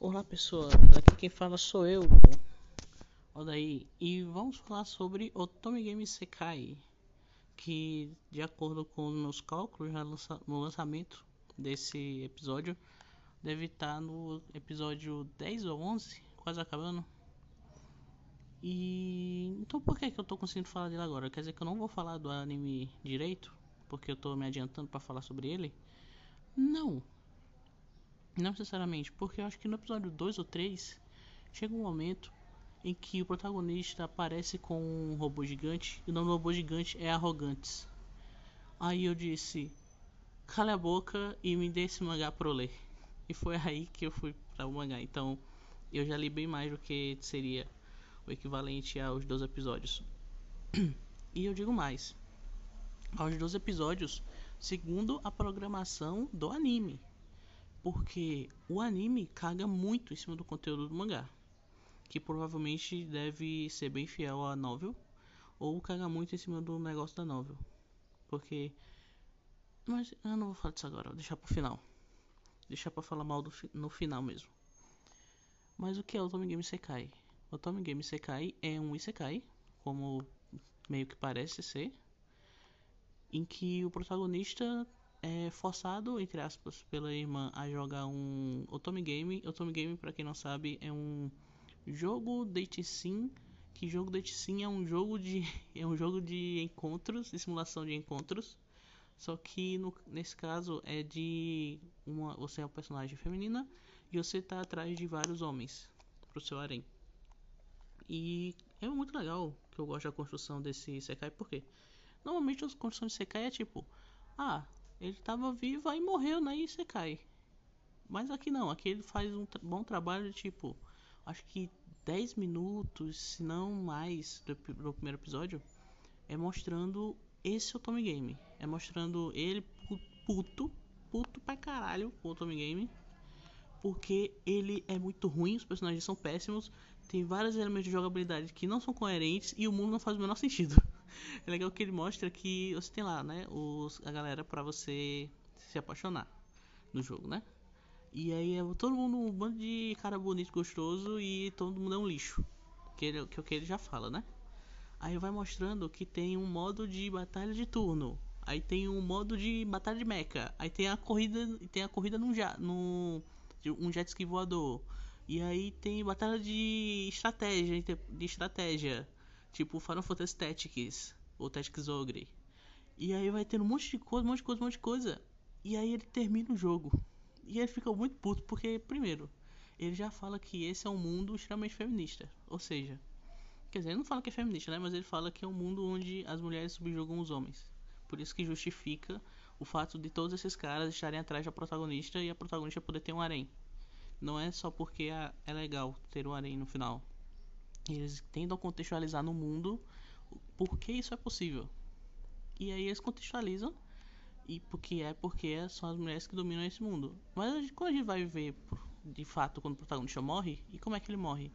Olá pessoal, aqui quem fala sou eu, olha aí, e vamos falar sobre Otome Game Sekai, que de acordo com meus cálculos no lançamento desse episódio, deve estar no episódio 10 ou 11, quase acabando. E então por que, que eu tô conseguindo falar dele agora? Quer dizer que eu não vou falar do anime direito, porque eu tô me adiantando para falar sobre ele? Não, não necessariamente, porque eu acho que no episódio 2 ou 3 chega um momento em que o protagonista aparece com um robô gigante e o nome do robô gigante é Arrogantes. Aí eu disse: cala a boca e me dê esse mangá eu ler. E foi aí que eu fui para o mangá. Então eu já li bem mais do que seria o equivalente aos 12 episódios. E eu digo mais: aos 12 episódios, segundo a programação do anime. Porque o anime caga muito em cima do conteúdo do mangá. Que provavelmente deve ser bem fiel à novel. Ou caga muito em cima do negócio da novel. Porque. Mas eu não vou falar disso agora, vou deixar pro final. Deixar pra falar mal do no final mesmo. Mas o que é o Tommy Game Sekai? O Tommy Game Sekai é um Isekai, como meio que parece ser, em que o protagonista é forçado, entre aspas, pela irmã a jogar um Otome Game. Otome Game, para quem não sabe, é um jogo date sim. Que jogo date sim é um jogo de é um jogo de encontros, de simulação de encontros. Só que no, nesse caso é de uma você é uma personagem feminina e você tá atrás de vários homens pro seu harém. E é muito legal que eu gosto da construção desse Sekai porque normalmente as construções de Sekai é tipo, ah, ele estava vivo e morreu, né? E você cai. Mas aqui não, aqui ele faz um tra bom trabalho de tipo, acho que 10 minutos, se não mais, do, do, primeiro episódio, é mostrando esse Otome Game. É mostrando ele puto, puto pra caralho com o Otome Game. Porque ele é muito ruim, os personagens são péssimos, tem vários elementos de jogabilidade que não são coerentes e o mundo não faz o menor sentido. é legal que ele mostra que você tem lá, né, os, a galera para você se apaixonar no jogo, né? E aí é todo mundo um bando de cara bonito, gostoso e todo mundo é um lixo. Que, ele, que é o que ele já fala, né? Aí vai mostrando que tem um modo de batalha de turno. Aí tem um modo de batalha de mecha. Aí tem a corrida, tem a corrida num, num um jet ski voador. E aí tem batalha de estratégia, de estratégia. Tipo Final Fantasy Tactics ou Tactics Ogre. E aí vai tendo um monte de coisa, um monte de coisa, um monte de coisa. E aí ele termina o jogo. E ele fica muito puto porque, primeiro, ele já fala que esse é um mundo extremamente feminista. Ou seja, quer dizer, ele não fala que é feminista, né? Mas ele fala que é um mundo onde as mulheres subjugam os homens. Por isso que justifica o fato de todos esses caras estarem atrás da protagonista e a protagonista poder ter um harém. Não é só porque é legal ter um harém no final. Eles tentam contextualizar no mundo por que isso é possível. E aí eles contextualizam e porque é porque são as mulheres que dominam esse mundo. Mas quando a gente vai ver de fato quando o protagonista morre, e como é que ele morre?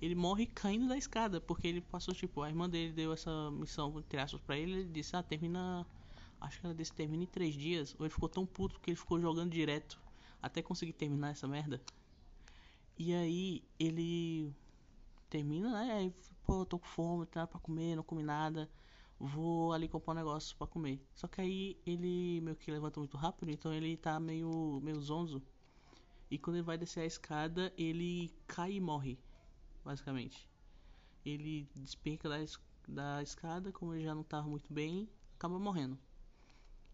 Ele morre caindo da escada, porque ele passou tipo, a irmã dele deu essa missão entre aspas pra ele, ele disse, ah, termina. Acho que ela disse termina em três dias. Ou ele ficou tão puto que ele ficou jogando direto até conseguir terminar essa merda. E aí ele termina, né? Aí, pô, tô com fome, tem nada pra comer, não comi nada. Vou ali comprar um negócio pra comer. Só que aí ele meio que levanta muito rápido, então ele tá meio, meio zonzo. E quando ele vai descer a escada, ele cai e morre, basicamente. Ele despenca da, da escada, como ele já não tava muito bem, acaba morrendo.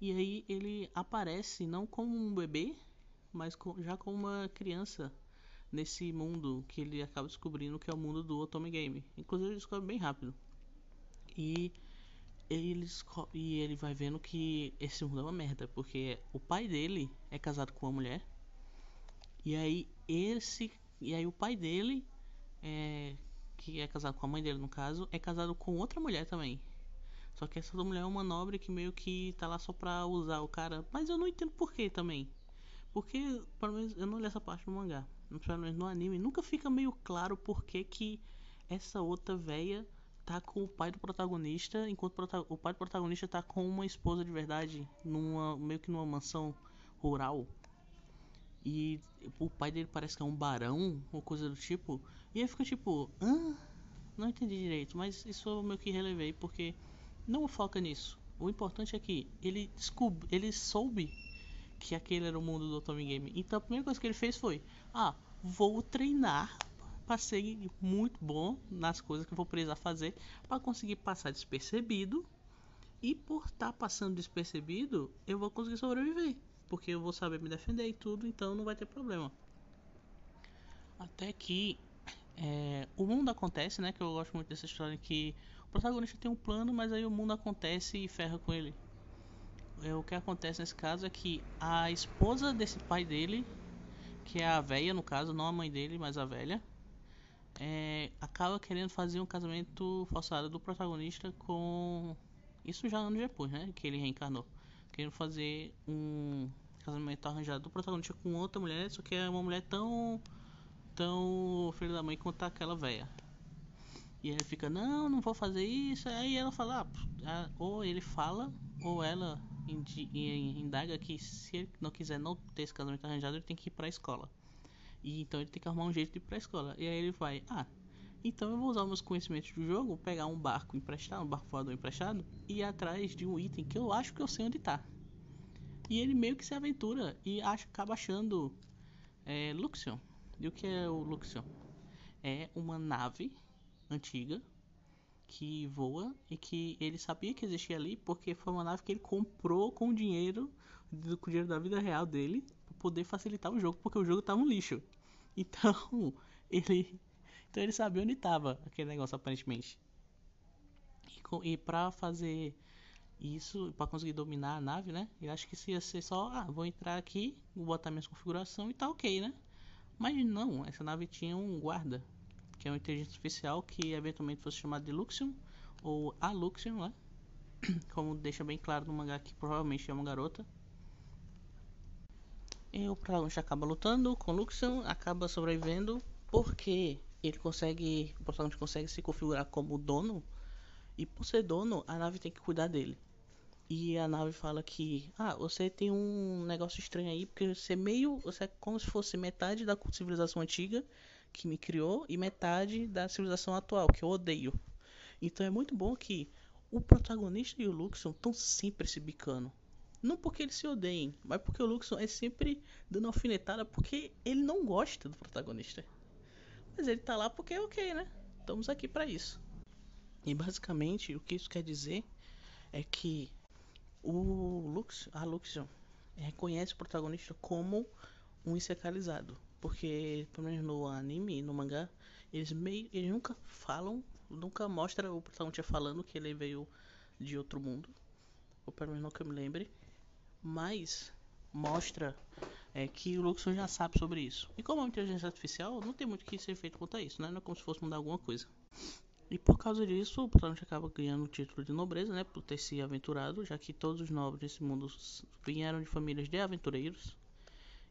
E aí ele aparece não como um bebê, mas com, já como uma criança nesse mundo que ele acaba descobrindo que é o mundo do Otome Game. Inclusive ele descobre bem rápido. E ele, e ele vai vendo que esse mundo é uma merda, porque o pai dele é casado com uma mulher. E aí esse e aí o pai dele é que é casado com a mãe dele no caso, é casado com outra mulher também. Só que essa mulher é uma nobre que meio que tá lá só pra usar o cara. Mas eu não entendo por que também. Porque, pelo menos, eu não li essa parte do mangá pelo menos no anime, nunca fica meio claro por que, que essa outra véia tá com o pai do protagonista, enquanto o pai do protagonista tá com uma esposa de verdade, numa meio que numa mansão rural. E o pai dele parece que é um barão ou coisa do tipo. E aí fica tipo, hã? Não entendi direito, mas isso eu meio que relevei porque não foca nisso. O importante é que ele descobre, ele soube que aquele era o mundo do Tommy Game. Então a primeira coisa que ele fez foi: "Ah, vou treinar para ser muito bom nas coisas que eu vou precisar fazer para conseguir passar despercebido. E por estar tá passando despercebido, eu vou conseguir sobreviver, porque eu vou saber me defender e tudo, então não vai ter problema." Até que é, o mundo acontece, né? Que eu gosto muito dessa história que o protagonista tem um plano, mas aí o mundo acontece e ferra com ele. É, o que acontece nesse caso é que a esposa desse pai dele, que é a velha no caso, não a mãe dele, mas a velha, é, acaba querendo fazer um casamento forçado do protagonista com. Isso já anos depois, né? Que ele reencarnou. Querendo fazer um casamento arranjado do protagonista com outra mulher, só que é uma mulher tão tão filho da mãe quanto aquela velha. E ele fica, não, não vou fazer isso. Aí ela fala, ah, ou ele fala, ou ela indaga que se ele não quiser não ter esse casamento arranjado, ele tem que ir pra escola. E então ele tem que arrumar um jeito de ir pra escola. E aí ele vai, ah, então eu vou usar meus conhecimentos do jogo, pegar um barco emprestado, um barco voador emprestado, e ir atrás de um item que eu acho que eu sei onde tá. E ele meio que se aventura e acha, acaba achando é, Luxion, e o que é o Luxion? É uma nave antiga que voa e que ele sabia que existia ali porque foi uma nave que ele comprou com o dinheiro, com o dinheiro da vida real dele, para poder facilitar o jogo, porque o jogo tava um lixo. Então, ele então ele sabia onde estava aquele negócio aparentemente. E, e para fazer isso, para conseguir dominar a nave, né? Eu acho que se ia ser só, ah, vou entrar aqui, vou botar minha configuração e tá OK, né? Mas não, essa nave tinha um guarda, que é uma inteligência artificial que eventualmente fosse chamado de Luxion, ou a Luxion, né? Como deixa bem claro no mangá que provavelmente é uma garota. E o protagonista acaba lutando com Luxion, acaba sobrevivendo porque ele consegue, o protagonista consegue se configurar como dono e por ser dono, a nave tem que cuidar dele. E a nave fala que, ah, você tem um negócio estranho aí, porque você é meio, você é como se fosse metade da civilização antiga que me criou e metade da civilização atual, que eu odeio. Então é muito bom que o protagonista e o Luxon estão sempre se bicando. Não porque eles se odeiem, mas porque o Luxon é sempre dando alfinetada porque ele não gosta do protagonista. Mas ele tá lá porque é ok, né? Estamos aqui para isso. E basicamente o que isso quer dizer é que o Lux, a Luxion reconhece o protagonista como um insecalizado. Porque, pelo menos no anime, no mangá, eles meio. Eles nunca falam, nunca mostra o protagonista falando que ele veio de outro mundo. Ou pelo menos não que eu me lembre. Mas mostra é, que o Luxon já sabe sobre isso. E como é uma inteligência artificial, não tem muito que ser feito quanto a isso, né? Não é como se fosse mudar alguma coisa. E por causa disso, o protagonista acaba ganhando o título de nobreza, né? Por ter se aventurado, já que todos os nobres desse mundo vieram de famílias de aventureiros.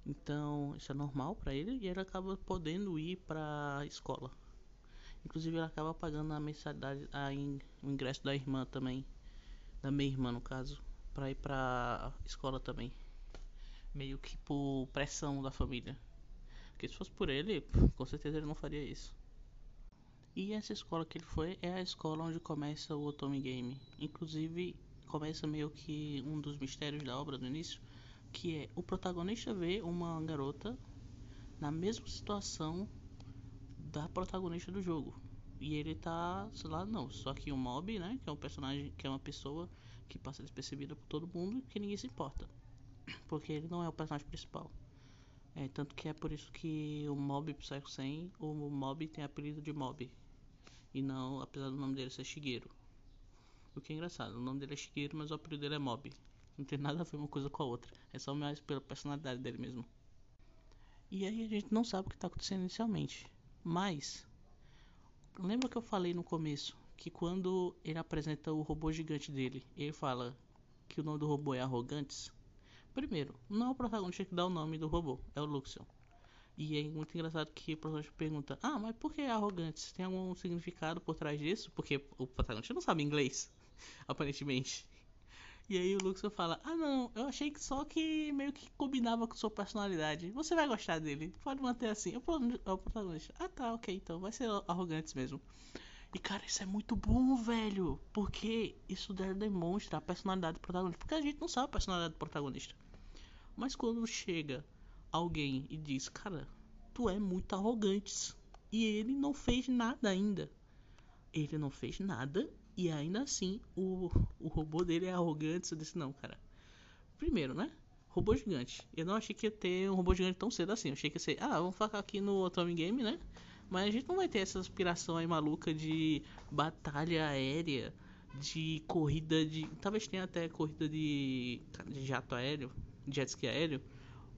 Então, isso é normal para ele e ele acaba podendo ir para escola. Inclusive, ele acaba pagando a mensalidade, a in, o ingresso da irmã também, da minha irmã no caso, para ir para escola também. Meio que por pressão da família. Porque se fosse por ele, com certeza ele não faria isso. E essa escola que ele foi é a escola onde começa o Otome Game. Inclusive, começa meio que um dos mistérios da obra no início, que é o protagonista vê uma garota na mesma situação da protagonista do jogo. E ele tá, sei lá, não, só que o Mob, né, que é um personagem, que é uma pessoa que passa despercebida por todo mundo e que ninguém se importa. Porque ele não é o personagem principal. É, tanto que é por isso que o Mob Psycho 100, o Mob tem apelido de Mob, e não, apesar do nome dele ser Shigeru. O que é engraçado, o nome dele é Shigeru, mas o apelido dele é Mob. Não tem nada a ver uma coisa com a outra. É só mais pela personalidade dele mesmo. E aí a gente não sabe o que está acontecendo inicialmente. Mas, lembra que eu falei no começo que quando ele apresenta o robô gigante dele, ele fala que o nome do robô é Arrogantes? Primeiro, não é o protagonista que dá o nome do robô, é o Luxion. E é muito engraçado que o protagonista pergunta: Ah, mas por que arrogante? Tem algum significado por trás disso? Porque o protagonista não sabe inglês, aparentemente. E aí o Luxo fala: Ah, não, eu achei que só que meio que combinava com sua personalidade. Você vai gostar dele, pode manter assim. É o protagonista. Ah, tá, ok, então vai ser arrogantes mesmo. E cara, isso é muito bom, velho. Porque isso demonstra a personalidade do protagonista. Porque a gente não sabe a personalidade do protagonista. Mas quando chega alguém e diz, cara, tu é muito arrogante. E ele não fez nada ainda. Ele não fez nada e ainda assim o, o robô dele é arrogante. Eu disse, não, cara. Primeiro, né? Robô gigante. Eu não achei que ia ter um robô gigante tão cedo assim. Eu achei que ia ser, ah, vamos focar aqui no Atomic Game, né? Mas a gente não vai ter essa aspiração aí maluca de batalha aérea, de corrida de. Talvez tenha até corrida de, de jato aéreo, jet ski aéreo.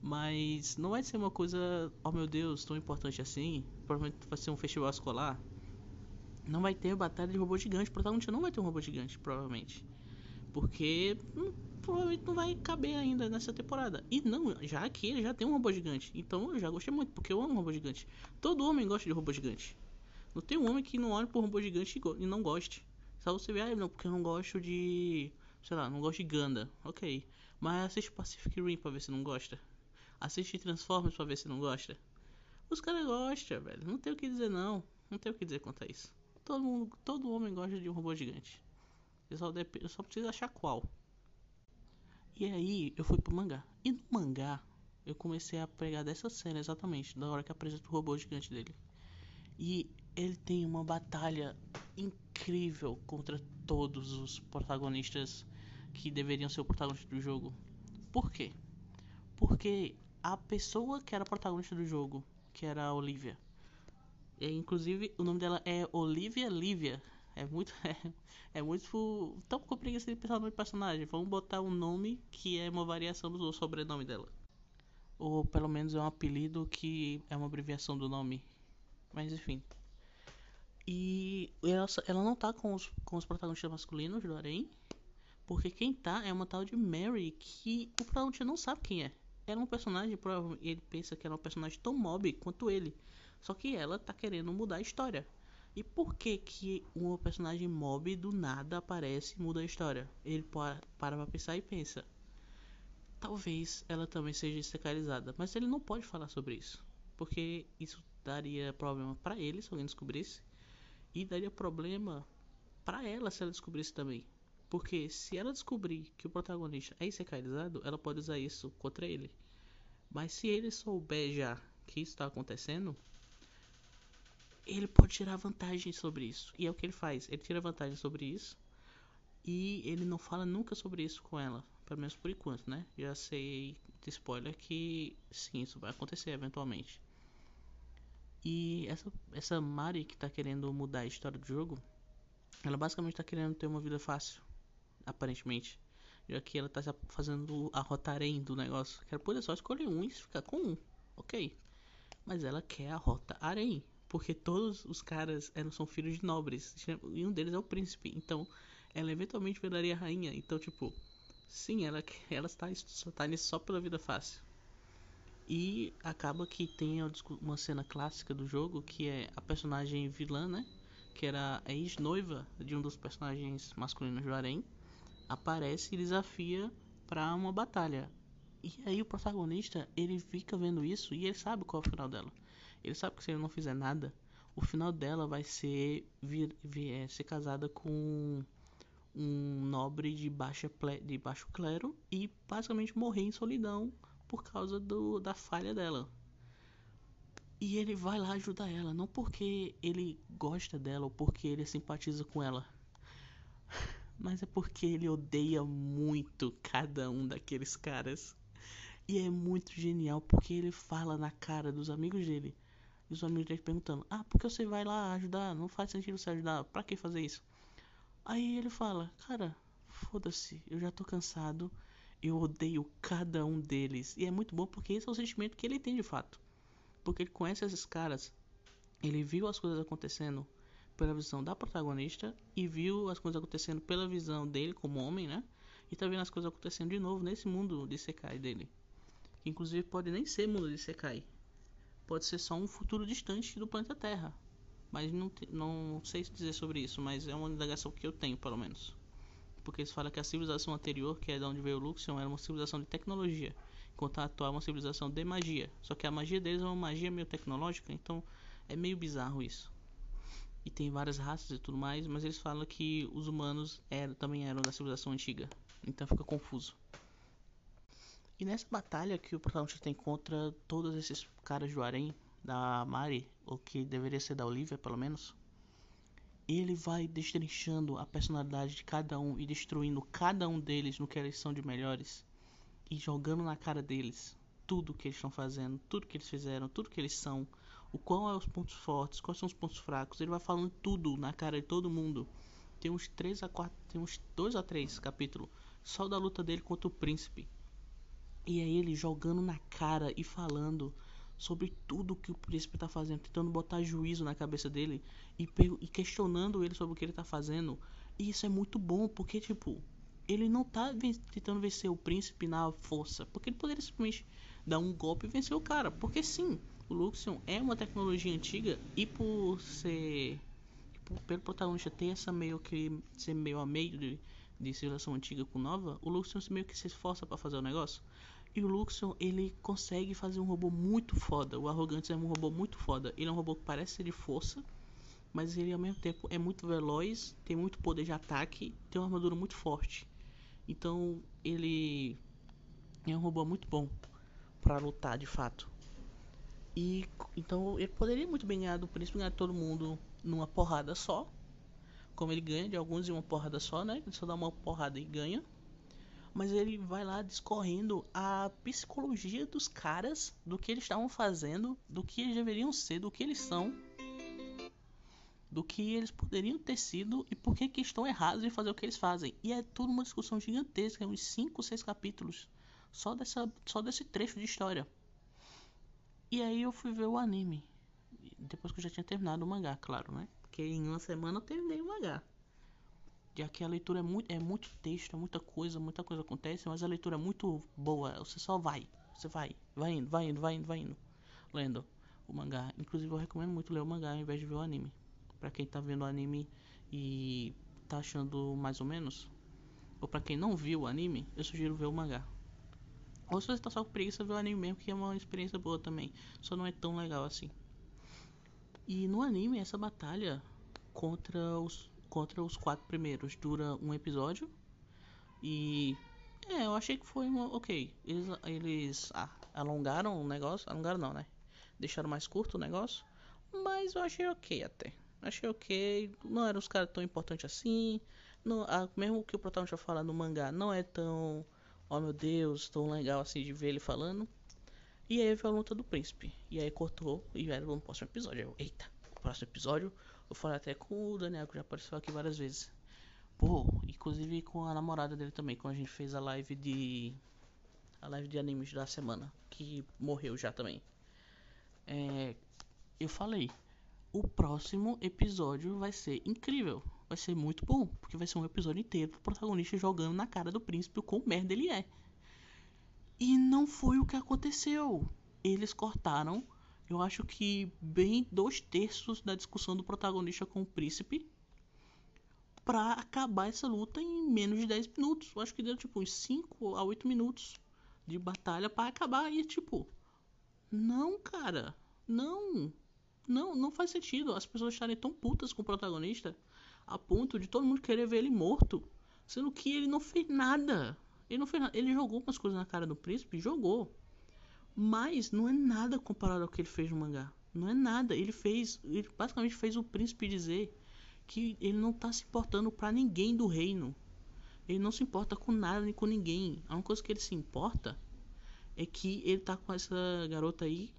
Mas não vai ser uma coisa, oh meu Deus, tão importante assim. Provavelmente vai ser um festival escolar. Não vai ter batalha de robô gigante. O protagonista não vai ter um robô gigante, provavelmente. Porque hum, provavelmente não vai caber ainda nessa temporada. E não, já que ele já tem um robô gigante. Então eu já gostei muito, porque eu amo robô gigante. Todo homem gosta de robô gigante. Não tem um homem que não olhe por robô gigante e não goste. Só você vê, ah, não, porque eu não gosto de. Sei lá, não gosto de Ganda. Ok. Mas assiste Pacific Rim pra ver se não gosta. Assiste Transformers pra ver se não gosta. Os caras gostam, velho. Não tem o que dizer, não. Não tem o que dizer quanto a isso. Todo, mundo, todo homem gosta de um robô gigante. Eu só, eu só preciso achar qual. E aí eu fui pro mangá. E no mangá eu comecei a pegar dessa cena exatamente, da hora que apresenta o robô gigante dele. E ele tem uma batalha incrível contra todos os protagonistas que deveriam ser o protagonista do jogo. Por quê? Porque a pessoa que era protagonista do jogo, que era a Olivia, e, inclusive o nome dela é Olivia Lívia. É muito. É, é muito. Tão com preguiça de pensar no nome personagem. Vamos botar um nome que é uma variação do sobrenome dela. Ou pelo menos é um apelido que é uma abreviação do nome. Mas enfim. E ela, ela não tá com os, com os protagonistas masculinos do Arém. Porque quem tá é uma tal de Mary que o protagonista não sabe quem é. Ela é um personagem, ele pensa que ela é um personagem tão mob quanto ele. Só que ela tá querendo mudar a história. E por que que uma personagem mob do nada aparece e muda a história? Ele para pra pensar e pensa. Talvez ela também seja secularizada, mas ele não pode falar sobre isso, porque isso daria problema para ele se alguém descobrisse e daria problema para ela se ela descobrisse também. Porque se ela descobrir que o protagonista é secularizado, ela pode usar isso contra ele. Mas se ele souber já que isso está acontecendo, ele pode tirar vantagem sobre isso. E é o que ele faz. Ele tira vantagem sobre isso. E ele não fala nunca sobre isso com ela. Pelo menos por enquanto, né? Já sei de spoiler que sim, isso vai acontecer eventualmente. E essa, essa Mari que tá querendo mudar a história do jogo, ela basicamente tá querendo ter uma vida fácil, aparentemente. Já que ela tá fazendo a rotarem do negócio. Que ela poder só escolher um e ficar com um. Ok. Mas ela quer a rota arém. Porque todos os caras eram, são filhos de nobres. E um deles é o príncipe. Então, ela eventualmente viraria rainha. Então, tipo, sim, ela, ela está, está nisso só pela vida fácil. E acaba que tem uma cena clássica do jogo que é a personagem vilã, né? Que era a ex-noiva de um dos personagens masculinos do Arém. Aparece e desafia para uma batalha. E aí o protagonista, ele fica vendo isso e ele sabe qual é o final dela. Ele sabe que se ele não fizer nada, o final dela vai ser vir, vir é, ser casada com um nobre de, baixa, de baixo clero e basicamente morrer em solidão por causa do, da falha dela. E ele vai lá ajudar ela, não porque ele gosta dela ou porque ele simpatiza com ela, mas é porque ele odeia muito cada um daqueles caras. E é muito genial porque ele fala na cara dos amigos dele e os amigos dele perguntando: Ah, por que você vai lá ajudar? Não faz sentido você ajudar. Pra que fazer isso? Aí ele fala: Cara, foda-se, eu já tô cansado. Eu odeio cada um deles. E é muito bom porque esse é o sentimento que ele tem de fato. Porque ele conhece esses caras. Ele viu as coisas acontecendo pela visão da protagonista e viu as coisas acontecendo pela visão dele como homem, né? E tá vendo as coisas acontecendo de novo nesse mundo de Sekai dele. Que inclusive pode nem ser mundo de Sekai pode ser só um futuro distante do planeta Terra. Mas não, não sei dizer sobre isso, mas é uma indagação que eu tenho, pelo menos. porque eles falam que a civilização anterior, que é de onde veio o Luxion, era uma civilização de tecnologia, enquanto a atual é uma civilização de magia. Só que a magia deles é uma magia meio tecnológica, então é meio bizarro isso. E tem várias raças e tudo mais, mas eles falam que os humanos eram, também eram da civilização antiga. Então fica confuso. E nessa batalha que o protagonista tem contra todos esses caras do Arém, da Mari, ou que deveria ser da Olivia, pelo menos, ele vai destrinchando a personalidade de cada um e destruindo cada um deles no que eles são de melhores e jogando na cara deles tudo que eles estão fazendo, tudo que eles fizeram, tudo que eles são, o qual é os pontos fortes, quais são os pontos fracos. Ele vai falando tudo na cara de todo mundo. Tem uns 3 a 4, tem uns 2 a 3 capítulos só da luta dele contra o príncipe. E é ele jogando na cara e falando sobre tudo que o príncipe está fazendo, tentando botar juízo na cabeça dele e, e, questionando ele sobre o que ele está fazendo. E isso é muito bom, porque, tipo, ele não está tentando vencer o príncipe na força, porque ele poderia simplesmente dar um golpe e vencer o cara. Porque sim, o Luxion é uma tecnologia antiga e por ser. Pelo protagonista ter essa meio que. ser meio a meio de de civilização antiga com nova, o Luxion meio que se esforça para fazer o negócio. E o Luxion, ele consegue fazer um robô muito foda. O Arrogante é um robô muito foda. Ele é um robô que parece ser de força, mas ele ao mesmo tempo é muito veloz, tem muito poder de ataque, tem uma armadura muito forte. Então, ele é um robô muito bom para lutar de fato. E então ele poderia muito bem ganhar do príncipe ganhar todo mundo numa porrada só, como ele ganha de alguns em uma porrada só, né? Ele só dá uma porrada e ganha. Mas ele vai lá discorrendo a psicologia dos caras, do que eles estavam fazendo, do que eles deveriam ser, do que eles são, do que eles poderiam ter sido e por que, que estão errados em fazer o que eles fazem. E é tudo uma discussão gigantesca, uns 5, 6 capítulos só, dessa, só desse trecho de história. E aí eu fui ver o anime. Depois que eu já tinha terminado o mangá, claro, né? Porque em uma semana eu terminei o mangá. Já que a leitura é muito, é muito texto, é muita coisa, muita coisa acontece, mas a leitura é muito boa. Você só vai, você vai, vai indo, vai indo, vai indo, vai indo, lendo o mangá. Inclusive eu recomendo muito ler o mangá ao invés de ver o anime. Pra quem tá vendo o anime e tá achando mais ou menos, ou pra quem não viu o anime, eu sugiro ver o mangá. Ou se você tá só com preguiça, ver o anime mesmo, que é uma experiência boa também. Só não é tão legal assim. E no anime, essa batalha contra os, contra os quatro primeiros dura um episódio. E. É, eu achei que foi uma. Ok. Eles, eles ah, alongaram o negócio. Alongaram não, né? Deixaram mais curto o negócio. Mas eu achei ok até. Achei ok. Não eram os caras tão importantes assim. Não, ah, mesmo que o protagonista fala no mangá não é tão. Oh meu Deus, tão legal assim de ver ele falando. E aí veio a luta do príncipe. E aí cortou e era no próximo episódio. Eu, eita, próximo episódio. Eu falei até com o Daniel, que já apareceu aqui várias vezes. Pô, inclusive com a namorada dele também, quando a gente fez a live de. A live de animes da semana. Que morreu já também. É, eu falei. O próximo episódio vai ser incrível. Vai ser muito bom. Porque vai ser um episódio inteiro do protagonista jogando na cara do príncipe o quão merda ele é. E não foi o que aconteceu. Eles cortaram, eu acho que bem dois terços da discussão do protagonista com o príncipe para acabar essa luta em menos de 10 minutos. Eu acho que deu tipo uns 5 a 8 minutos de batalha para acabar e tipo, não, cara, não. Não, não faz sentido as pessoas estarem tão putas com o protagonista a ponto de todo mundo querer ver ele morto, sendo que ele não fez nada. Ele não fez nada. Ele jogou umas coisas na cara do príncipe, jogou. Mas não é nada comparado ao que ele fez no mangá. Não é nada. Ele fez. Ele basicamente fez o príncipe dizer que ele não tá se importando para ninguém do reino. Ele não se importa com nada nem com ninguém. A única coisa que ele se importa é que ele tá com essa garota aí.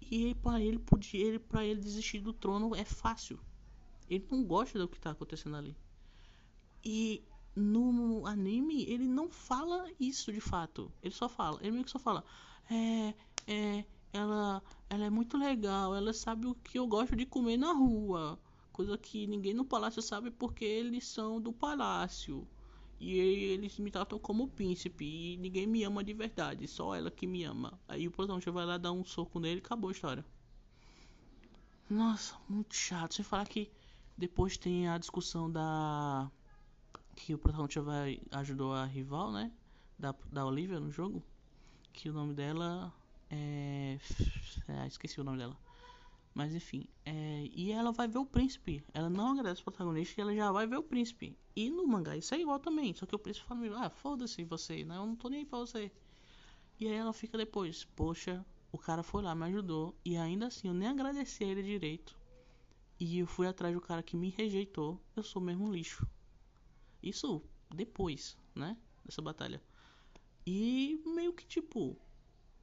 E para ele podia, ele para ele desistir do trono é fácil. Ele não gosta do que tá acontecendo ali. E no anime ele não fala isso de fato. Ele só fala, ele meio que só fala, é, é, ela, ela é muito legal, ela sabe o que eu gosto de comer na rua, coisa que ninguém no palácio sabe porque eles são do palácio. E eles me tratam como príncipe e ninguém me ama de verdade, só ela que me ama. Aí o protagonista vai lá dar um soco nele e acabou a história. Nossa, muito chato. Sem falar que depois tem a discussão da que o protagonista vai ajudou a rival, né? Da, da Olivia no jogo. Que o nome dela é. é esqueci o nome dela. Mas enfim, é, e ela vai ver o príncipe. Ela não agradece o protagonista e ela já vai ver o príncipe. E no mangá isso é igual também. Só que o príncipe fala: Ah, foda-se você, né? Eu não tô nem aí pra você. E aí ela fica depois: Poxa, o cara foi lá, me ajudou. E ainda assim eu nem agradeci a ele direito. E eu fui atrás do cara que me rejeitou. Eu sou mesmo lixo. Isso depois, né? Dessa batalha. E meio que tipo.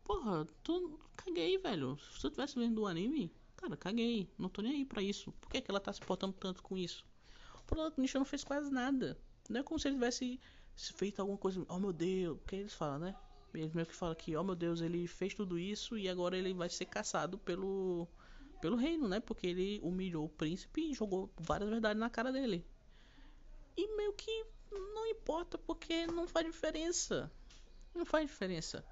Porra, tô, caguei, velho. Se eu tivesse vendo o anime, Cara, caguei. Não tô nem aí pra isso. Por que, que ela tá se portando tanto com isso? O protagonista não fez quase nada. Não é como se ele tivesse feito alguma coisa. Oh meu Deus. O que eles falam, né? Eles meio que falam que, oh meu Deus, ele fez tudo isso e agora ele vai ser caçado pelo, pelo reino, né? Porque ele humilhou o príncipe e jogou várias verdades na cara dele. E meio que não importa porque não faz diferença. Não faz diferença.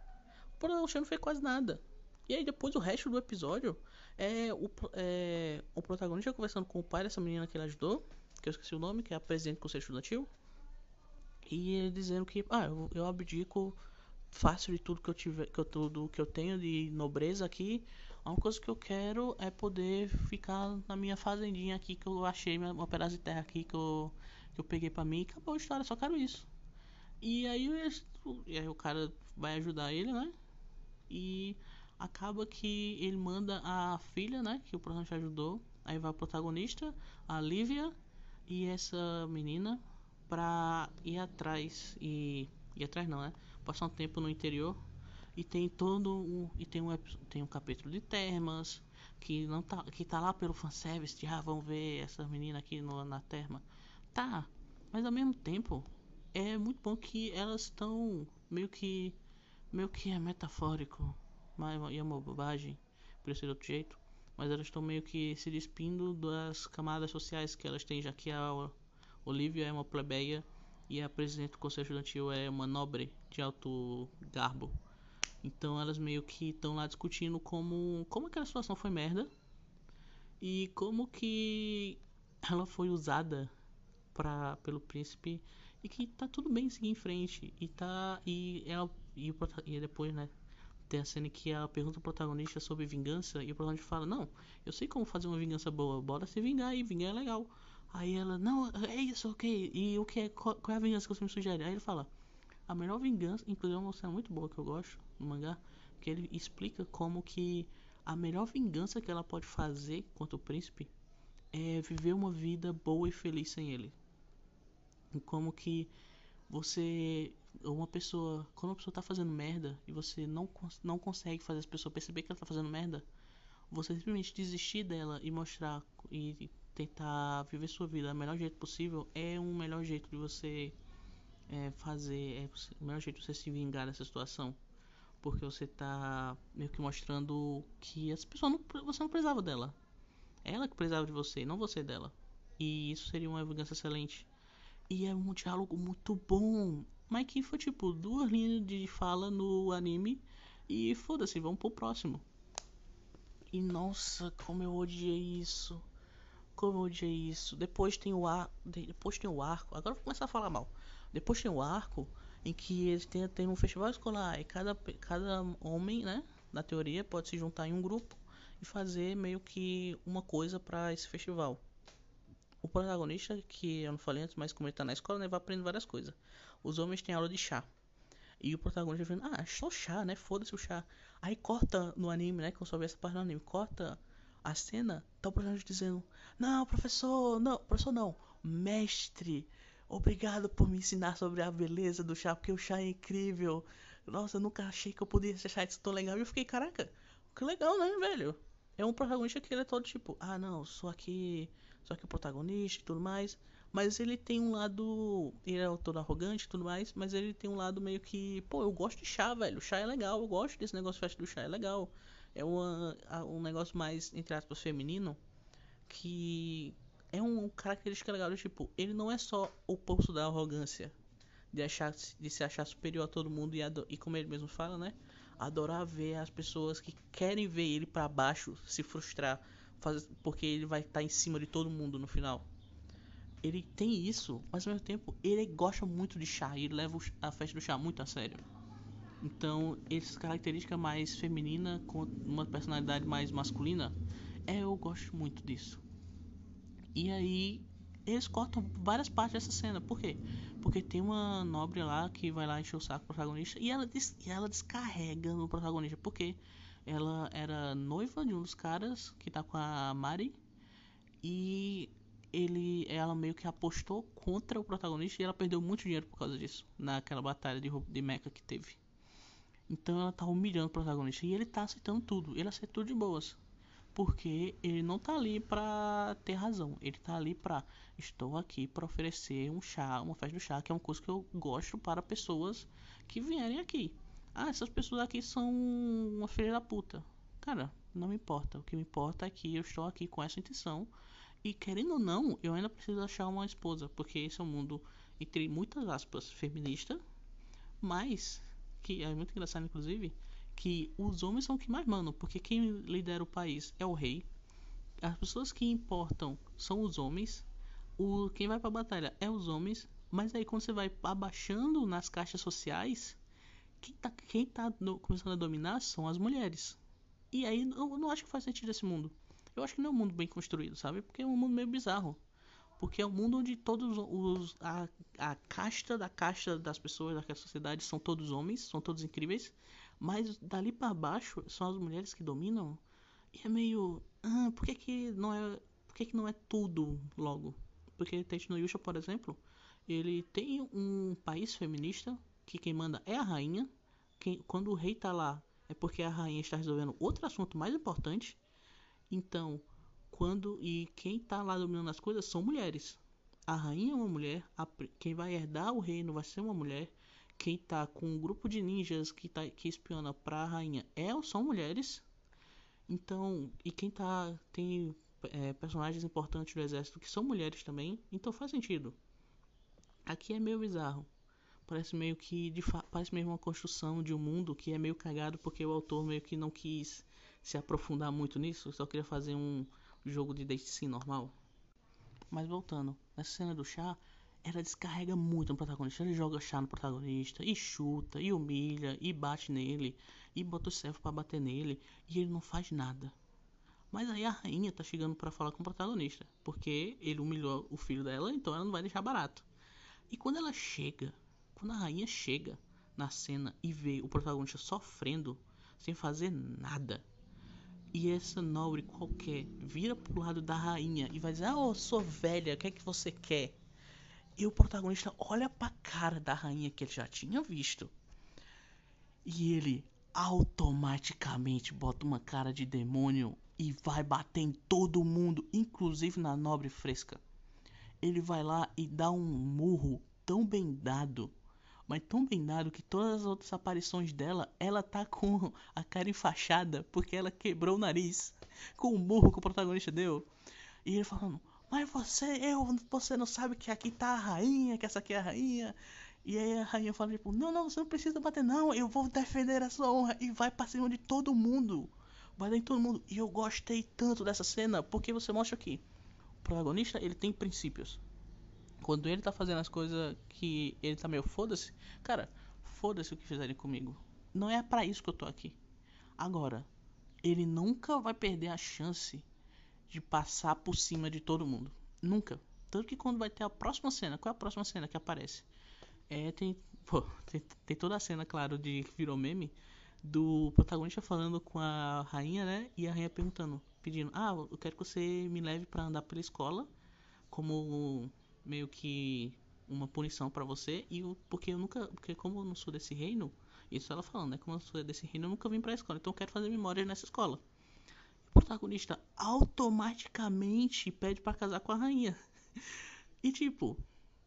O protagonista não fez quase nada. E aí depois o resto do episódio é o, é, o protagonista conversando com o pai dessa menina que ele ajudou, que eu esqueci o nome, que é a presidente do conselho estudantil. E ele dizendo que, ah, eu, eu abdico fácil de tudo que eu tiver, que eu, tudo que eu tenho de nobreza aqui. A única coisa que eu quero é poder ficar na minha fazendinha aqui que eu achei, uma pedaço de terra aqui que eu, que eu peguei pra mim. Acabou a história, só quero isso. E aí, e aí o cara vai ajudar ele, né? E acaba que ele manda a filha, né, que o protagonista ajudou, aí vai o protagonista, a Lívia e essa menina pra ir atrás e ir atrás não, né? Passar um tempo no interior e tem todo um e tem um tem um capítulo de termas que não tá que tá lá pelo fanservice de ah, vamos ver essa menina aqui no, na terma. Tá, mas ao mesmo tempo é muito bom que elas estão meio que meio que é metafórico mas é uma bobagem, por ser outro jeito. Mas elas estão meio que se despindo das camadas sociais que elas têm, já que a Olivia é uma plebeia e a presidente do conselho estudantil é uma nobre de alto garbo. Então elas meio que estão lá discutindo como, como aquela situação foi merda e como que ela foi usada pra, pelo príncipe e que tá tudo bem seguir em frente e tá e ela e, e depois né tem a cena que ela pergunta ao protagonista sobre vingança e o protagonista fala: Não, eu sei como fazer uma vingança boa, bora se vingar aí, vingar é legal. Aí ela: Não, é isso, ok. E o que é, qual, qual é a vingança que você me sugere? Aí ele fala: A melhor vingança, inclusive é uma cena muito boa que eu gosto no mangá, que ele explica como que a melhor vingança que ela pode fazer contra o príncipe é viver uma vida boa e feliz sem ele. Como que você uma pessoa, quando uma pessoa tá fazendo merda e você não, não consegue fazer as pessoas perceber que ela tá fazendo merda, você simplesmente desistir dela e mostrar e tentar viver sua vida do melhor jeito possível é um melhor jeito de você é, fazer, é o melhor jeito de você se vingar dessa situação. Porque você tá meio que mostrando que as pessoas não, você não precisava dela. Ela que precisava de você, não você dela. E isso seria uma vingança excelente. E é um diálogo muito bom. Mas que foi tipo duas linhas de fala no anime. E foda-se, vamos pro próximo. E nossa, como eu odiei isso. Como eu odiei isso. Depois tem o ar. Depois tem o arco. Agora vou começar a falar mal. Depois tem o arco em que eles têm, tem um festival escolar. E cada, cada homem, né? Na teoria, pode se juntar em um grupo e fazer meio que uma coisa para esse festival o protagonista, que eu não falei antes, mas como ele tá na escola, né, vai aprendendo várias coisas. Os homens têm aula de chá. E o protagonista vendo, ah, só chá, né? Foda-se o chá. Aí corta no anime, né? Que eu só vi essa parte no anime. Corta a cena, tá o protagonista dizendo, não, professor, não, professor não, mestre, obrigado por me ensinar sobre a beleza do chá, porque o chá é incrível. Nossa, eu nunca achei que eu podia achar isso tão legal. E eu fiquei, caraca, que legal, né, velho? É um protagonista que ele é todo tipo, ah, não, sou aqui só que o protagonista e tudo mais. Mas ele tem um lado. Ele é todo arrogante e tudo mais. Mas ele tem um lado meio que. Pô, eu gosto de chá, velho. Chá é legal. Eu gosto desse negócio festa do chá. É legal. É uma, um negócio mais, entre aspas, feminino. Que é um característica legal. Tipo, ele não é só o poço da arrogância. De, achar, de se achar superior a todo mundo. E, e como ele mesmo fala, né? Adorar ver as pessoas que querem ver ele para baixo se frustrar porque ele vai estar tá em cima de todo mundo no final. ele tem isso, mas ao mesmo tempo ele gosta muito de chá e leva a festa do chá muito a sério. Então, essa característica mais feminina com uma personalidade mais masculina, é, eu gosto muito disso. E aí, eles cortam várias partes dessa cena. Por quê? Porque tem uma nobre lá que vai lá encher o saco do protagonista e ela, des e ela descarrega no protagonista. Porque ela era noiva de um dos caras que tá com a Mari. E ele, ela meio que apostou contra o protagonista e ela perdeu muito dinheiro por causa disso. Naquela batalha de, de mecha que teve. Então ela tá humilhando o protagonista. E ele tá aceitando tudo. Ele aceita tudo de boas porque ele não tá ali para ter razão. Ele tá ali para estou aqui para oferecer um chá, uma festa do chá, que é uma coisa que eu gosto para pessoas que vierem aqui. Ah, essas pessoas aqui são uma filha da puta. Cara, não me importa. O que me importa é que eu estou aqui com essa intenção. E querendo ou não, eu ainda preciso achar uma esposa, porque esse é um mundo entre muitas aspas feminista, mas que é muito engraçado inclusive, que os homens são os que mais mandam, porque quem lidera o país é o rei. As pessoas que importam são os homens. O quem vai para a batalha é os homens, mas aí quando você vai abaixando nas caixas sociais, quem tá, quem tá no, começando a dominar são as mulheres. E aí eu não acho que faz sentido esse mundo. Eu acho que não é um mundo bem construído, sabe? Porque é um mundo meio bizarro. Porque é um mundo onde todos os. A, a casta da casta das pessoas daquela sociedade são todos homens, são todos incríveis. Mas dali para baixo são as mulheres que dominam. E é meio. Ah, por que, que não é. Por que, que não é tudo logo? Porque no Yusha, por exemplo, ele tem um país feminista que quem manda é a rainha. Quem, quando o rei tá lá é porque a rainha está resolvendo outro assunto mais importante. Então, quando e quem tá lá dominando as coisas são mulheres. A rainha é uma mulher, a, quem vai herdar o reino vai ser uma mulher quem tá com um grupo de ninjas que, tá, que espiona pra rainha é, são mulheres. Então, e quem tá. Tem é, personagens importantes do exército que são mulheres também. Então faz sentido. Aqui é meio bizarro. Parece meio que. Parece mesmo uma construção de um mundo que é meio cagado porque o autor meio que não quis se aprofundar muito nisso. Só queria fazer um jogo de date normal. Mas voltando, nessa cena do chá, ela descarrega muito no protagonista. Ele joga chá no protagonista, e chuta, e humilha, e bate nele, e bota o servo para bater nele, e ele não faz nada. Mas aí a rainha tá chegando para falar com o protagonista, porque ele humilhou o filho dela, então ela não vai deixar barato. E quando ela chega, quando a rainha chega na cena e vê o protagonista sofrendo, sem fazer nada, e essa nobre qualquer vira pro lado da rainha e vai dizer: Ah, oh, sou velha, o que é que você quer? E o protagonista olha pra cara da rainha que ele já tinha visto. E ele automaticamente bota uma cara de demônio e vai bater em todo mundo, inclusive na nobre fresca. Ele vai lá e dá um murro tão bem dado, mas tão bem dado que todas as outras aparições dela, ela tá com a cara enfaixada porque ela quebrou o nariz com o murro que o protagonista deu. E ele falando: mas você, eu, você não sabe que aqui tá a rainha, que essa aqui é a rainha. E aí a rainha fala, tipo, não, não, você não precisa bater, não, eu vou defender a sua honra. E vai pra cima de todo mundo. Vai em todo mundo. E eu gostei tanto dessa cena, porque você mostra aqui. O protagonista, ele tem princípios. Quando ele tá fazendo as coisas que ele tá meio foda-se, cara, foda-se o que fizerem comigo. Não é para isso que eu tô aqui. Agora, ele nunca vai perder a chance de passar por cima de todo mundo. Nunca. Tanto que quando vai ter a próxima cena, qual é a próxima cena que aparece? É, tem, pô, tem, tem toda a cena, claro, de que virou meme, do protagonista falando com a rainha, né? E a rainha perguntando, pedindo, ah, eu quero que você me leve para andar pela escola, como meio que uma punição para você, e eu, porque eu nunca, porque como eu não sou desse reino, isso ela falando, né? Como eu sou desse reino, eu nunca vim pra escola, então eu quero fazer memórias nessa escola o protagonista automaticamente pede para casar com a rainha. E tipo,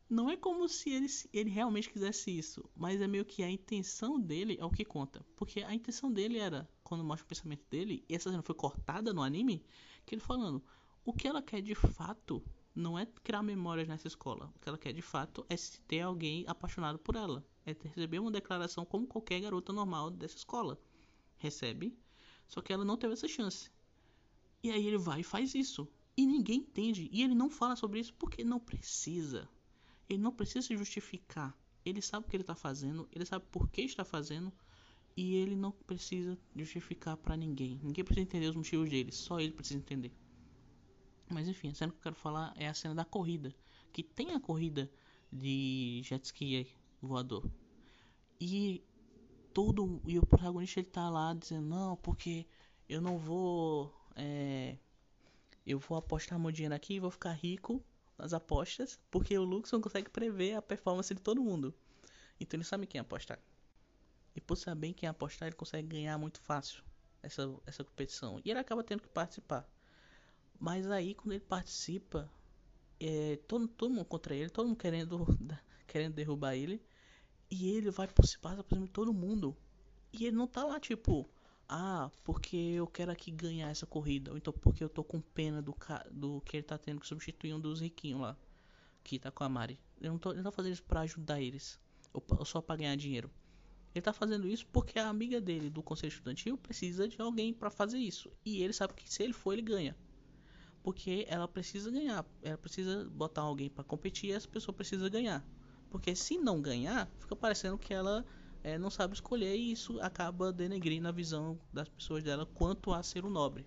não é como se ele, ele realmente quisesse isso, mas é meio que a intenção dele é o que conta. Porque a intenção dele era, quando mostra o pensamento dele, e essa cena foi cortada no anime, que ele falando, o que ela quer de fato não é criar memórias nessa escola. O que ela quer de fato é ter alguém apaixonado por ela. É receber uma declaração como qualquer garota normal dessa escola recebe. Só que ela não teve essa chance. E aí ele vai e faz isso. E ninguém entende. E ele não fala sobre isso porque não precisa. Ele não precisa se justificar. Ele sabe o que ele está fazendo, ele sabe por que está fazendo e ele não precisa justificar para ninguém. Ninguém precisa entender os motivos dele, só ele precisa entender. Mas enfim, a cena que eu quero falar é a cena da corrida, que tem a corrida de jet ski voador. E todo e o protagonista ele tá lá dizendo não, porque eu não vou é, eu vou apostar meu dinheiro aqui e vou ficar rico nas apostas, porque o Luxon consegue prever a performance de todo mundo. Então ele sabe quem apostar. E por saber quem apostar, ele consegue ganhar muito fácil essa, essa competição. E ele acaba tendo que participar. Mas aí, quando ele participa, é, todo, todo mundo contra ele, todo mundo querendo, querendo derrubar ele. E ele vai por se passa por cima de todo mundo. E ele não tá lá, tipo, ah, porque eu quero aqui ganhar essa corrida. Ou então porque eu tô com pena do, do que ele tá tendo que substituir um dos riquinhos lá. Que tá com a Mari. Eu não tô, ele não tá fazendo isso pra ajudar eles. Ou, só pra ganhar dinheiro. Ele tá fazendo isso porque a amiga dele do conselho estudantil precisa de alguém para fazer isso. E ele sabe que se ele for, ele ganha. Porque ela precisa ganhar. Ela precisa botar alguém para competir e essa pessoa precisa ganhar. Porque se não ganhar, fica parecendo que ela é, não sabe escolher e isso acaba denegrindo a visão das pessoas dela quanto a ser um nobre.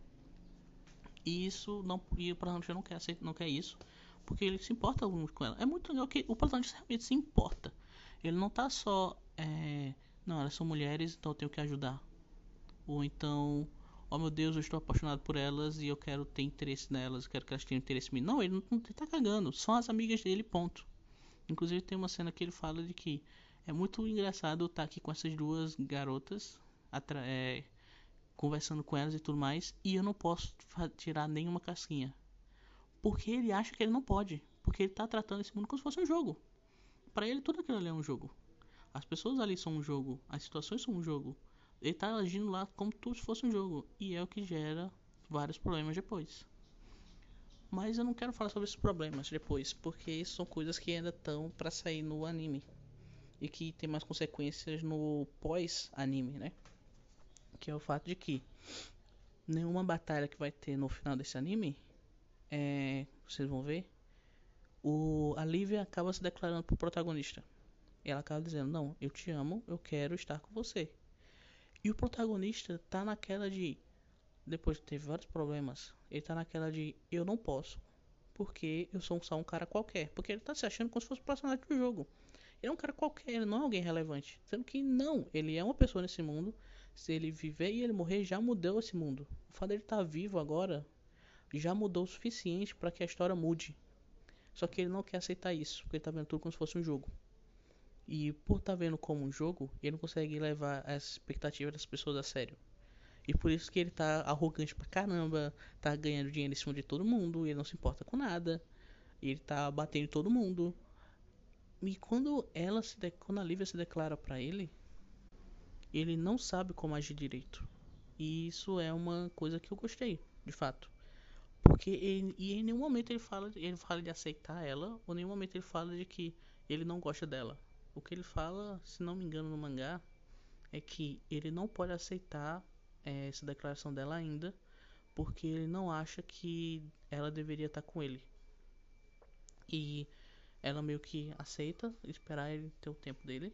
E isso não e o protagonista não quer não quer isso, porque ele se importa muito com ela. É muito legal que o protagonista realmente se importa. Ele não tá só é, não, elas são mulheres, então eu tenho que ajudar. Ou então, oh meu Deus, eu estou apaixonado por elas e eu quero ter interesse nelas, quero que elas tenham interesse em mim. Não, ele não, não tá cagando, são as amigas dele, ponto. Inclusive tem uma cena que ele fala de que é muito engraçado estar aqui com essas duas garotas, é, conversando com elas e tudo mais, e eu não posso tirar nenhuma casquinha. Porque ele acha que ele não pode. Porque ele está tratando esse mundo como se fosse um jogo. Para ele, tudo aquilo ali é um jogo. As pessoas ali são um jogo, as situações são um jogo. Ele está agindo lá como se fosse um jogo. E é o que gera vários problemas depois. Mas eu não quero falar sobre esses problemas depois, porque são coisas que ainda estão para sair no anime e que tem mais consequências no pós-anime, né? Que é o fato de que nenhuma batalha que vai ter no final desse anime, é, vocês vão ver, o, a Lívia acaba se declarando pro protagonista. Ela acaba dizendo: Não, eu te amo, eu quero estar com você. E o protagonista tá naquela de. Depois de ter vários problemas, ele tá naquela de: Eu não posso, porque eu sou só um cara qualquer. Porque ele tá se achando como se fosse um personagem do jogo. Ele é um cara qualquer, ele não é alguém relevante. Sendo que não, ele é uma pessoa nesse mundo. Se ele viver e ele morrer, já mudou esse mundo. O fato dele estar tá vivo agora já mudou o suficiente para que a história mude. Só que ele não quer aceitar isso, porque ele tá vendo tudo como se fosse um jogo. E por estar tá vendo como um jogo, ele não consegue levar as expectativas das pessoas a sério. E por isso que ele tá arrogante pra caramba, tá ganhando dinheiro em cima de todo mundo, ele não se importa com nada. Ele tá batendo todo mundo. E quando ela se de... quando a Lívia se declara para ele, ele não sabe como agir direito. E isso é uma coisa que eu gostei, de fato. Porque ele, e em nenhum momento ele fala, ele fala de aceitar ela, ou em nenhum momento ele fala de que ele não gosta dela. O que ele fala, se não me engano no mangá, é que ele não pode aceitar é, essa declaração dela ainda, porque ele não acha que ela deveria estar com ele. E ela meio que aceita esperar ele ter o tempo dele.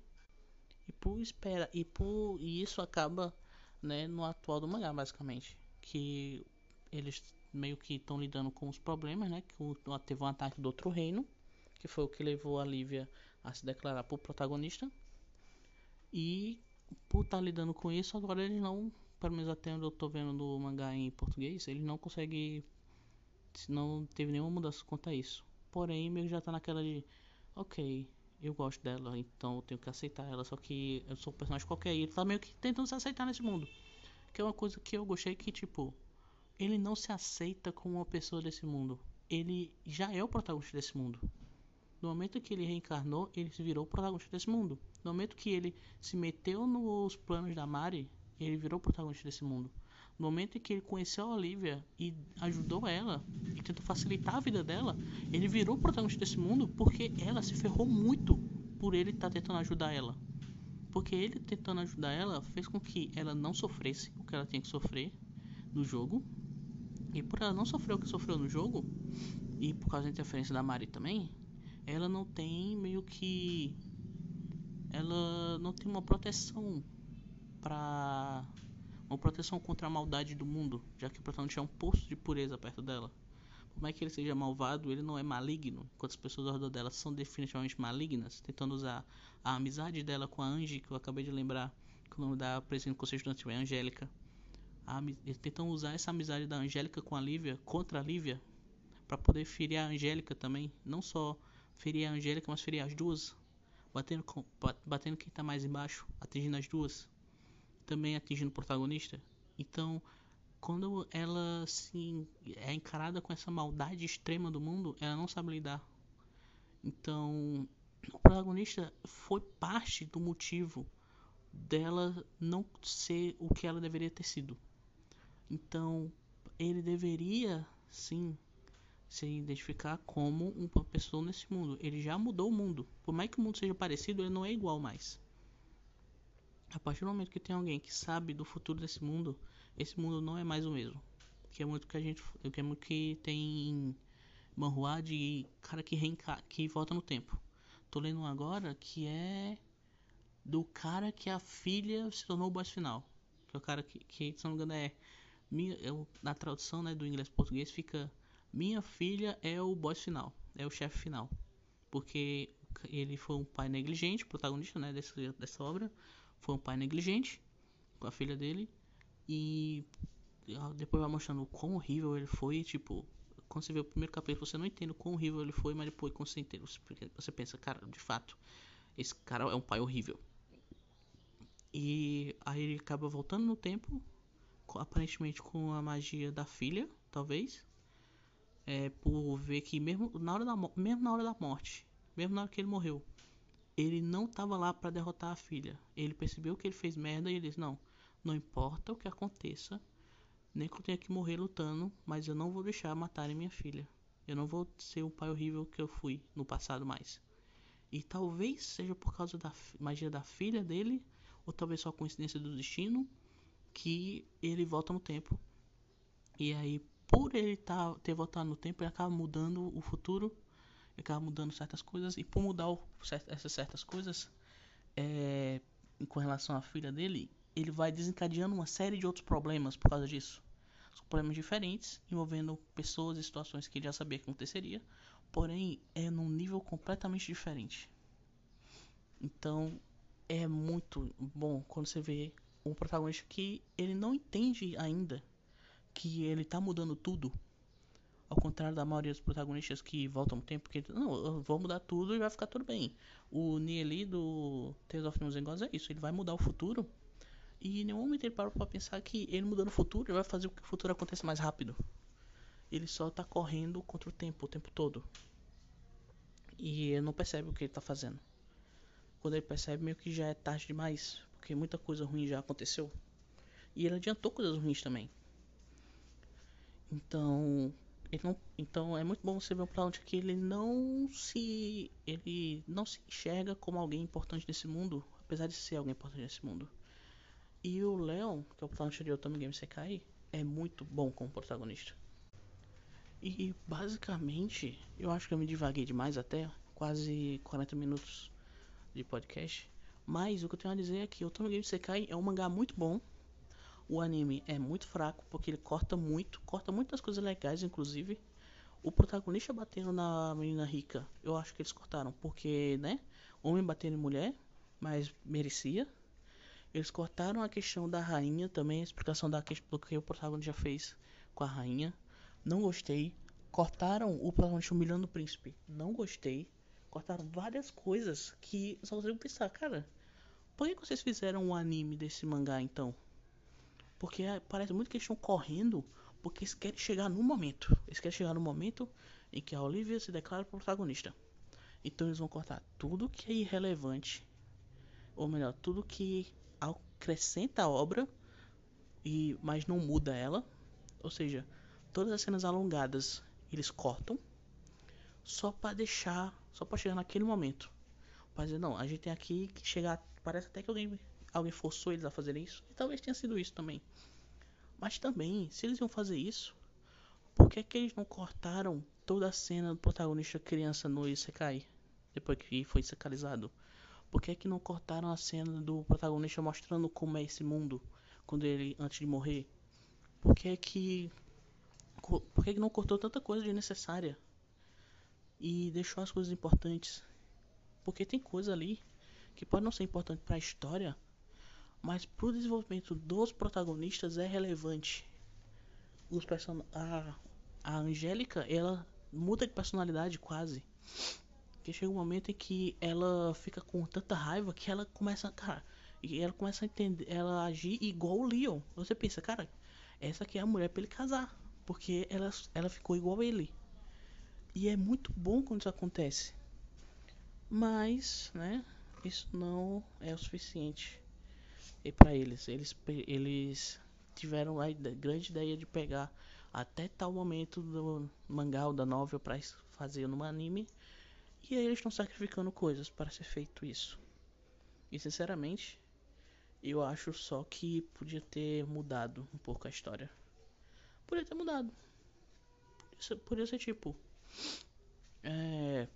E por espera e por e isso acaba, né, no atual do mangá basicamente, que eles meio que estão lidando com os problemas, né, que teve um ataque do outro reino, que foi o que levou a Lívia a se declarar pro protagonista. E por estar tá lidando com isso, agora eles não, pelo menos até onde eu tô vendo no mangá em português, ele não consegue não teve nenhuma mudança quanto a isso. Porém, meio já tá naquela de, ok, eu gosto dela, então eu tenho que aceitar ela, só que eu sou um personagem qualquer e ele tá meio que tentando se aceitar nesse mundo. Que é uma coisa que eu gostei que, tipo, ele não se aceita como uma pessoa desse mundo. Ele já é o protagonista desse mundo. No momento que ele reencarnou, ele se virou o protagonista desse mundo. No momento que ele se meteu nos planos da Mari, ele virou o protagonista desse mundo. No momento em que ele conheceu a Olivia e ajudou ela e tentou facilitar a vida dela, ele virou o protagonista desse mundo porque ela se ferrou muito por ele estar tá tentando ajudar ela. Porque ele tentando ajudar ela fez com que ela não sofresse o que ela tinha que sofrer no jogo. E por ela não sofrer o que sofreu no jogo, e por causa da interferência da Mari também, ela não tem meio que. Ela não tem uma proteção pra. Uma proteção contra a maldade do mundo, já que o protagonista é um poço de pureza perto dela. Por mais que ele seja malvado, ele não é maligno, enquanto as pessoas ao redor dela são definitivamente malignas, tentando usar a amizade dela com a Angie, que eu acabei de lembrar, que o nome da presidente constituinte é Angélica tentam usar essa amizade da Angélica com a Lívia contra a Lívia para poder ferir a Angélica também, não só ferir a Angélica, mas ferir as duas, batendo com, batendo quem está mais embaixo, atingindo as duas, também atingindo o protagonista. Então, quando ela assim é encarada com essa maldade extrema do mundo, ela não sabe lidar. Então, o protagonista foi parte do motivo dela não ser o que ela deveria ter sido. Então, ele deveria sim se identificar como uma pessoa nesse mundo. Ele já mudou o mundo. Por mais que o mundo seja parecido, ele não é igual mais. A partir do momento que tem alguém que sabe do futuro desse mundo, esse mundo não é mais o mesmo. Que é muito que a gente, que é muito que tem manhua de cara que reenca, que volta no tempo. Tô lendo um agora que é do cara que a filha se tornou o boss final. Que é o cara que, que se não me engano, é eu, na tradução né, do inglês para português fica Minha filha é o boss final, é o chefe final. Porque ele foi um pai negligente, protagonista né, dessa, dessa obra. Foi um pai negligente com a filha dele. E depois vai mostrando o quão horrível ele foi. Tipo, quando você vê o primeiro capítulo, você não entende o quão horrível ele foi, mas depois, quando você entende, você pensa, cara, de fato, esse cara é um pai horrível. E aí ele acaba voltando no tempo aparentemente com a magia da filha, talvez. É, por ver que mesmo na hora da mesmo na hora da morte, mesmo na hora que ele morreu, ele não estava lá para derrotar a filha. Ele percebeu que ele fez merda e ele disse: "Não, não importa o que aconteça, nem que eu tenha que morrer lutando, mas eu não vou deixar matarem minha filha. Eu não vou ser o pai horrível que eu fui no passado mais." E talvez seja por causa da magia da filha dele, ou talvez só coincidência do destino, que ele volta no tempo. E aí, por ele tá, ter voltado no tempo, ele acaba mudando o futuro, ele acaba mudando certas coisas, e por mudar o, essas certas coisas, é, com relação à filha dele, ele vai desencadeando uma série de outros problemas por causa disso. São problemas diferentes, envolvendo pessoas e situações que ele já sabia que aconteceria, porém é num nível completamente diferente. Então é muito bom quando você vê um protagonista que ele não entende ainda que ele tá mudando tudo. Ao contrário da maioria dos protagonistas que voltam no tempo, que não, eu vou mudar tudo e vai ficar tudo bem. O Nieli do Tales of News é isso, ele vai mudar o futuro. E em nenhum momento ele parou pra pensar que ele mudando o futuro ele vai fazer com que o futuro aconteça mais rápido. Ele só tá correndo contra o tempo o tempo todo. E ele não percebe o que ele tá fazendo. Quando ele percebe, meio que já é tarde demais porque muita coisa ruim já aconteceu. E ele adiantou coisas ruins também. Então, ele não, então é muito bom você ver um protagonista que ele não se ele não se enxerga como alguém importante nesse mundo, apesar de ser alguém importante nesse mundo. E o Leon, que é o protagonista de Otome Game Sekai, é muito bom como protagonista. E basicamente, eu acho que eu me divaguei demais até, quase 40 minutos de podcast. Mas o que eu tenho a dizer é que Otome Game Sekai é um mangá muito bom. O anime é muito fraco, porque ele corta muito, corta muitas coisas legais, inclusive. O protagonista batendo na menina rica, eu acho que eles cortaram, porque, né? Homem batendo em mulher, mas merecia. Eles cortaram a questão da rainha também, a explicação da questão do que o protagonista fez com a rainha. Não gostei. Cortaram o protagonista humilhando o príncipe. Não gostei cortaram várias coisas que só consigo pensar, cara, por que vocês fizeram um anime desse mangá então? Porque é, parece muito que eles estão correndo porque eles querem chegar no momento. Eles querem chegar no momento em que a Olivia se declara protagonista. Então eles vão cortar tudo que é irrelevante, ou melhor, tudo que acrescenta a obra e mas não muda ela. Ou seja, todas as cenas alongadas eles cortam só para deixar só pra chegar naquele momento. Pra dizer, não, a gente tem aqui que chegar. Parece até que alguém, alguém forçou eles a fazer isso. E talvez tenha sido isso também. Mas também, se eles iam fazer isso, Por que, que eles não cortaram toda a cena do protagonista criança no Isekai? Depois que foi secalizado? Por que, que não cortaram a cena do protagonista mostrando como é esse mundo quando ele antes de morrer? Por que que por que, que não cortou tanta coisa desnecessária e deixou as coisas importantes? Porque tem coisa ali que pode não ser importante para a história, mas para o desenvolvimento dos protagonistas é relevante. Os person a, a Angélica, ela muda de personalidade quase. Que chega um momento em que ela fica com tanta raiva que ela começa, cara, e ela começa a entender, ela agir igual o Leon. Você pensa, cara, essa aqui é a mulher para ele casar, porque ela ela ficou igual a ele. E é muito bom quando isso acontece. Mas, né, isso não é o suficiente para eles. Eles eles tiveram a grande ideia de pegar até tal momento do mangá ou da novel para fazer no anime e aí eles estão sacrificando coisas para ser feito isso. E sinceramente, eu acho só que podia ter mudado um pouco a história. Podia ter mudado. Podia ser, podia ser tipo. É,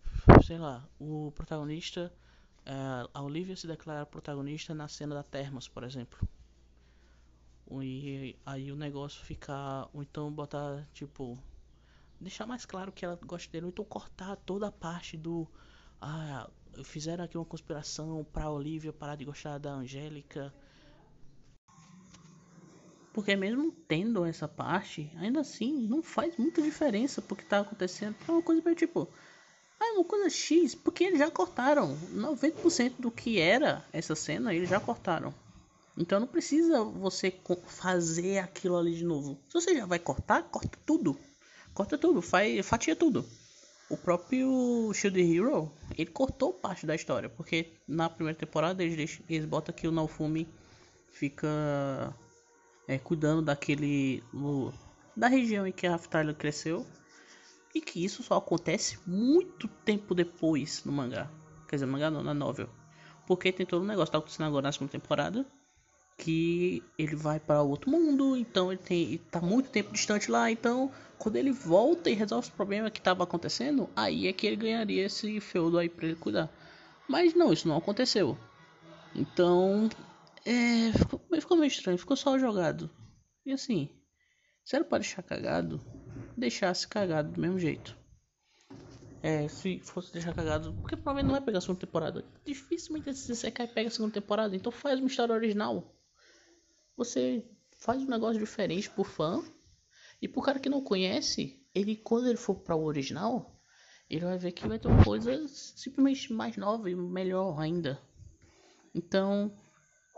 sei lá, o protagonista. É, a Olivia se declara protagonista na cena da Termas, por exemplo. E aí o negócio ficar. Ou então botar, tipo deixar mais claro que ela gosta dele, ou então cortar toda a parte do. Ah, fizeram aqui uma conspiração pra Olivia parar de gostar da Angélica. Porque mesmo tendo essa parte, ainda assim não faz muita diferença porque tá acontecendo. É uma coisa meio tipo. Ah, é uma coisa X, porque eles já cortaram. 90% do que era essa cena, eles já cortaram. Então não precisa você fazer aquilo ali de novo. Se você já vai cortar, corta tudo. Corta tudo, fatia tudo. O próprio Shield Hero, ele cortou parte da história, porque na primeira temporada eles, deixam, eles botam que o Naofumi fica é, cuidando daquele da região em que a Raftalia cresceu e que isso só acontece muito tempo depois no mangá. Quer dizer, mangá não, na novel. Porque tem todo um negócio que tá acontecendo agora na segunda temporada que ele vai para outro mundo, então ele tem ele tá muito tempo distante lá, então quando ele volta e resolve os problemas que estava acontecendo, aí é que ele ganharia esse feudo aí para ele cuidar. Mas não, isso não aconteceu. Então, é, ficou, ficou meio estranho, ficou só jogado. E assim, se era para deixar cagado, deixasse cagado do mesmo jeito. É, se fosse deixar cagado, porque provavelmente não vai pegar a segunda temporada. Dificilmente esse CK pega a segunda temporada, então faz uma história original. Você faz um negócio diferente pro fã. E pro cara que não conhece, ele quando ele for para o original, ele vai ver que vai ter uma coisa simplesmente mais nova e melhor ainda. Então,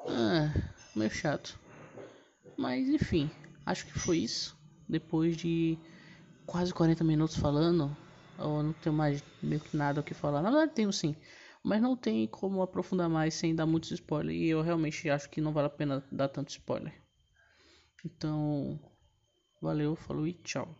ah, meio chato. Mas enfim, acho que foi isso. Depois de quase 40 minutos falando, eu não tenho mais meio que nada o que falar. Na verdade tenho sim, mas não tem como aprofundar mais sem dar muitos spoilers. E eu realmente acho que não vale a pena dar tanto spoiler. Então, valeu, falou e tchau.